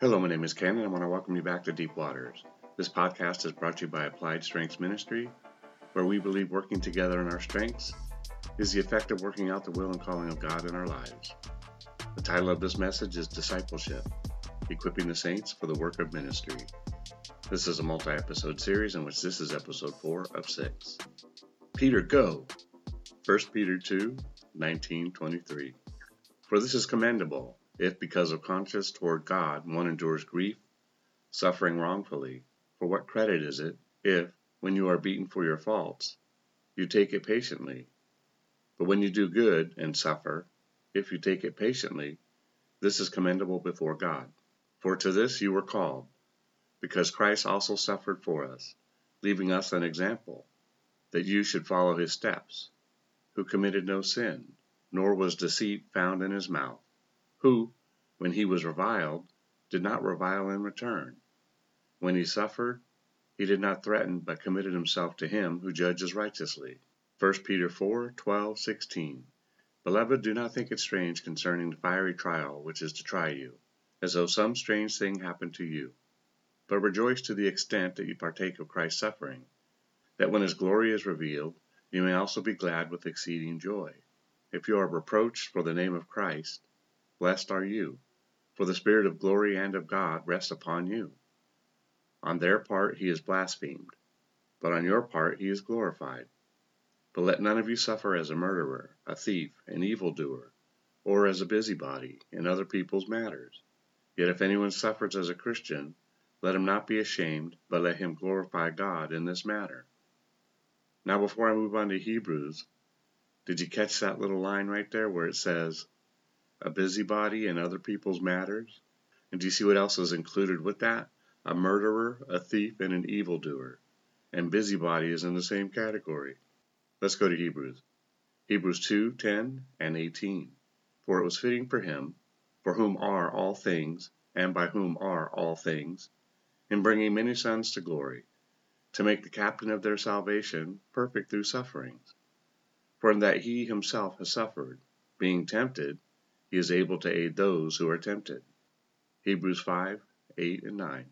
Hello, my name is Ken, and I want to welcome you back to Deep Waters. This podcast is brought to you by Applied Strengths Ministry, where we believe working together in our strengths is the effect of working out the will and calling of God in our lives. The title of this message is Discipleship Equipping the Saints for the Work of Ministry. This is a multi episode series in which this is episode 4 of 6. Peter, go! 1 Peter 2 19 23. For this is commendable if because of conscience toward God one endures grief, suffering wrongfully, for what credit is it if, when you are beaten for your faults, you take it patiently? But when you do good and suffer, if you take it patiently, this is commendable before God. For to this you were called, because Christ also suffered for us, leaving us an example, that you should follow his steps, who committed no sin, nor was deceit found in his mouth who, when he was reviled, did not revile in return. When he suffered, he did not threaten, but committed himself to him who judges righteously. 1 Peter 4 12, 16. Beloved, do not think it strange concerning the fiery trial which is to try you, as though some strange thing happened to you. But rejoice to the extent that you partake of Christ's suffering, that when his glory is revealed, you may also be glad with exceeding joy. If you are reproached for the name of Christ, Blessed are you, for the Spirit of glory and of God rests upon you. On their part he is blasphemed, but on your part he is glorified. But let none of you suffer as a murderer, a thief, an evildoer, or as a busybody in other people's matters. Yet if anyone suffers as a Christian, let him not be ashamed, but let him glorify God in this matter. Now, before I move on to Hebrews, did you catch that little line right there where it says, a busybody in other people's matters. And do you see what else is included with that? A murderer, a thief, and an evildoer. And busybody is in the same category. Let's go to Hebrews. Hebrews 2 10 and 18. For it was fitting for him, for whom are all things, and by whom are all things, in bringing many sons to glory, to make the captain of their salvation perfect through sufferings. For in that he himself has suffered, being tempted, he is able to aid those who are tempted. Hebrews 5 8 and 9.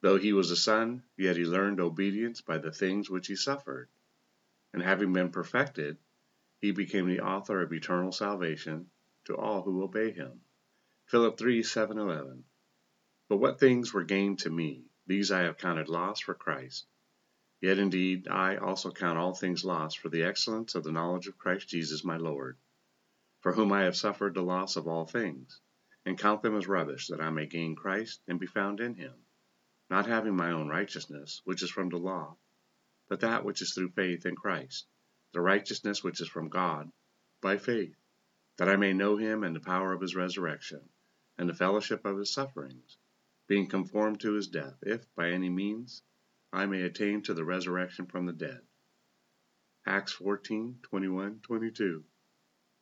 Though he was a son, yet he learned obedience by the things which he suffered. And having been perfected, he became the author of eternal salvation to all who obey him. Philippians 3 7 11. But what things were gained to me, these I have counted loss for Christ. Yet indeed I also count all things lost for the excellence of the knowledge of Christ Jesus my Lord for whom I have suffered the loss of all things, and count them as rubbish, that I may gain Christ and be found in him, not having my own righteousness, which is from the law, but that which is through faith in Christ, the righteousness which is from God, by faith, that I may know him and the power of his resurrection, and the fellowship of his sufferings, being conformed to his death, if, by any means, I may attain to the resurrection from the dead. Acts 14 21 22.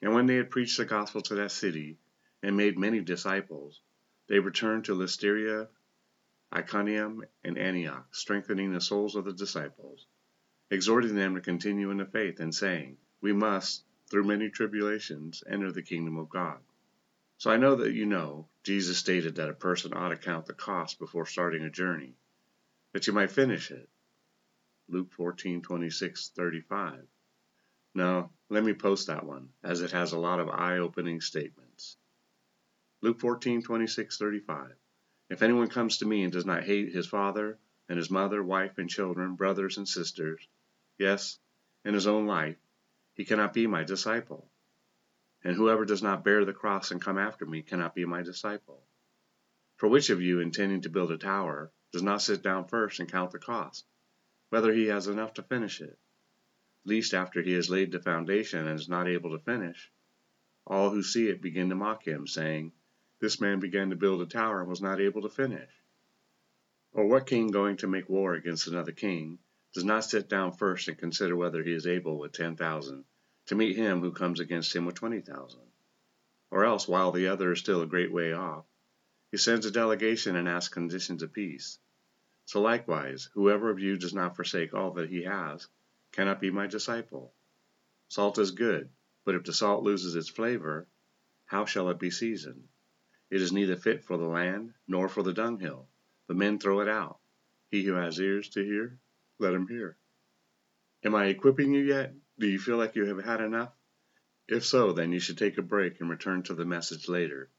And when they had preached the gospel to that city, and made many disciples, they returned to Lystra, Iconium, and Antioch, strengthening the souls of the disciples, exhorting them to continue in the faith, and saying, We must, through many tribulations, enter the kingdom of God. So I know that you know, Jesus stated that a person ought to count the cost before starting a journey, that you might finish it. Luke 14, 26, 35. No, let me post that one, as it has a lot of eye-opening statements. Luke 14, 26, 35. If anyone comes to me and does not hate his father and his mother, wife and children, brothers and sisters, yes, and his own life, he cannot be my disciple. And whoever does not bear the cross and come after me cannot be my disciple. For which of you, intending to build a tower, does not sit down first and count the cost, whether he has enough to finish it? Least after he has laid the foundation and is not able to finish. All who see it begin to mock him, saying, This man began to build a tower and was not able to finish. Or what king going to make war against another king does not sit down first and consider whether he is able with ten thousand to meet him who comes against him with twenty thousand? Or else, while the other is still a great way off, he sends a delegation and asks conditions of peace. So likewise, whoever of you does not forsake all that he has, cannot be my disciple. Salt is good, but if the salt loses its flavor, how shall it be seasoned? It is neither fit for the land nor for the dunghill, The men throw it out. He who has ears to hear, let him hear. Am I equipping you yet? Do you feel like you have had enough? If so, then you should take a break and return to the message later,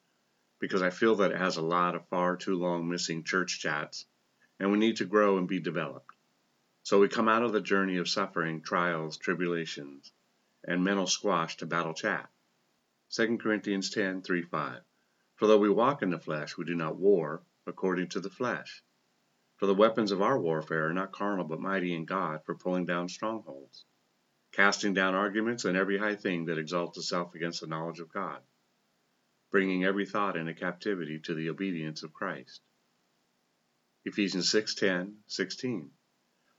because I feel that it has a lot of far too long missing church chats, and we need to grow and be developed. So we come out of the journey of suffering, trials, tribulations, and mental squash to battle chat. 2 Corinthians 10 3 5. For though we walk in the flesh, we do not war according to the flesh. For the weapons of our warfare are not carnal, but mighty in God for pulling down strongholds, casting down arguments and every high thing that exalts itself against the knowledge of God, bringing every thought into captivity to the obedience of Christ. Ephesians 6:10, 16.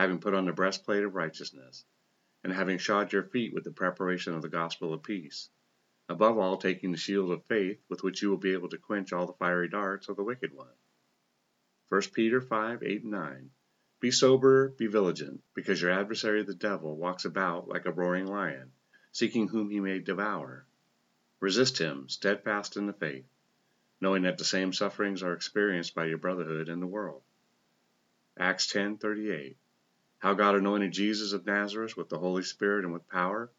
having put on the breastplate of righteousness, and having shod your feet with the preparation of the gospel of peace above all taking the shield of faith with which you will be able to quench all the fiery darts of the wicked one. 1 Peter 5 8 and 9. Be sober, be vigilant, because your adversary the devil walks about like a roaring lion, seeking whom he may devour. Resist him, steadfast in the faith, knowing that the same sufferings are experienced by your brotherhood in the world. Acts 10:38. How God anointed Jesus of Nazareth with the Holy Spirit and with power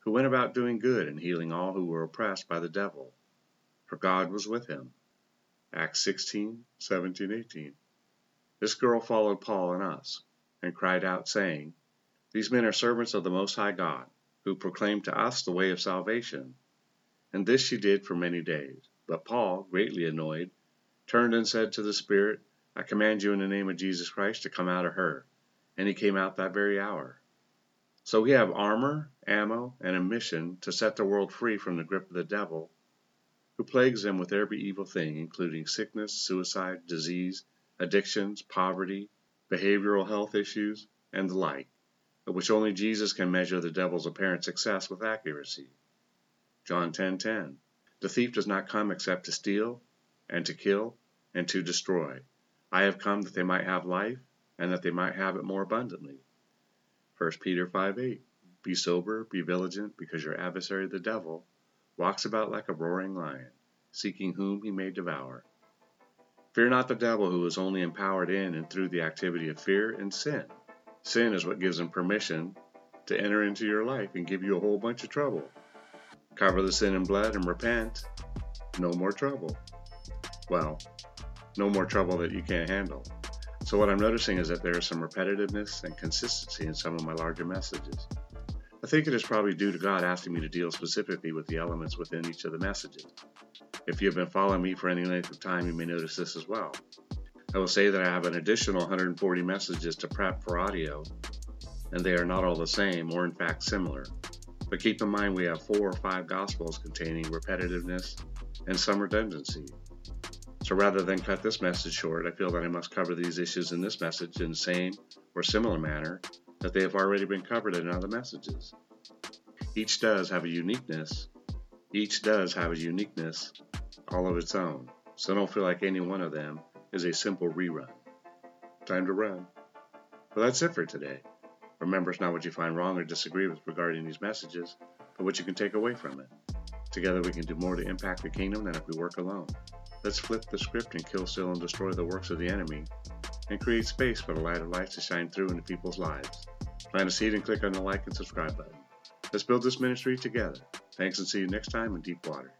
who went about doing good and healing all who were oppressed by the devil, for God was with him. Acts 16, 17, 18. This girl followed Paul and us, and cried out, saying, These men are servants of the Most High God, who proclaim to us the way of salvation. And this she did for many days. But Paul, greatly annoyed, turned and said to the Spirit, I command you in the name of Jesus Christ to come out of her. And he came out that very hour. So we have armor, ammo, and a mission to set the world free from the grip of the devil, who plagues them with every evil thing, including sickness, suicide, disease, addictions, poverty, behavioral health issues, and the like, of which only Jesus can measure the devil's apparent success with accuracy. John 10:10 10, The thief does not come except to steal, and to kill, and to destroy. I have come that they might have life, and that they might have it more abundantly. 1 Peter 5 8. Be sober, be vigilant, because your adversary the devil walks about like a roaring lion, seeking whom he may devour. Fear not the devil who is only empowered in and through the activity of fear and sin. Sin is what gives him permission to enter into your life and give you a whole bunch of trouble. Cover the sin in blood and repent. No more trouble. Well, no more trouble that you can't handle. So what I'm noticing is that there is some repetitiveness and consistency in some of my larger messages. I think it is probably due to God asking me to deal specifically with the elements within each of the messages. If you have been following me for any length of time, you may notice this as well. I will say that I have an additional 140 messages to prep for audio, and they are not all the same, or in fact similar. But keep in mind we have four or five Gospels containing repetitiveness and some redundancy. So rather than cut this message short, I feel that I must cover these issues in this message in the same or similar manner that they have already been covered in other messages. Each does have a uniqueness. Each does have a uniqueness all of its own. So don't feel like any one of them is a simple rerun. Time to run. Well, that's it for today. Remember, it's not what you find wrong or disagree with regarding these messages, but what you can take away from it. Together, we can do more to impact the kingdom than if we work alone. Let's flip the script and kill, steal, and destroy the works of the enemy, and create space for the light of life to shine through into people's lives. Plant a seed and click on the like and subscribe button. Let's build this ministry together. Thanks and see you next time in Deep Water.